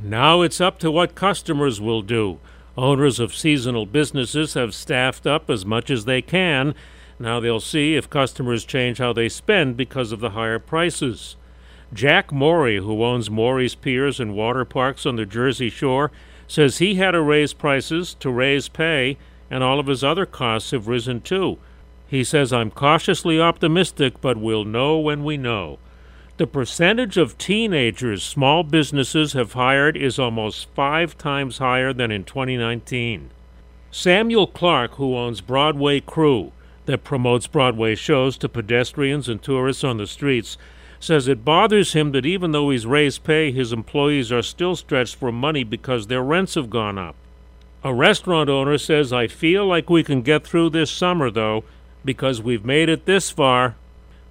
Now it's up to what customers will do. Owners of seasonal businesses have staffed up as much as they can. Now they'll see if customers change how they spend because of the higher prices. Jack Morey, who owns Morey's Piers and water parks on the Jersey Shore, says he had to raise prices to raise pay, and all of his other costs have risen too. He says, I'm cautiously optimistic, but we'll know when we know. The percentage of teenagers small businesses have hired is almost five times higher than in 2019. Samuel Clark, who owns Broadway Crew, that promotes Broadway shows to pedestrians and tourists on the streets, says it bothers him that even though he's raised pay, his employees are still stretched for money because their rents have gone up. A restaurant owner says, I feel like we can get through this summer, though, because we've made it this far.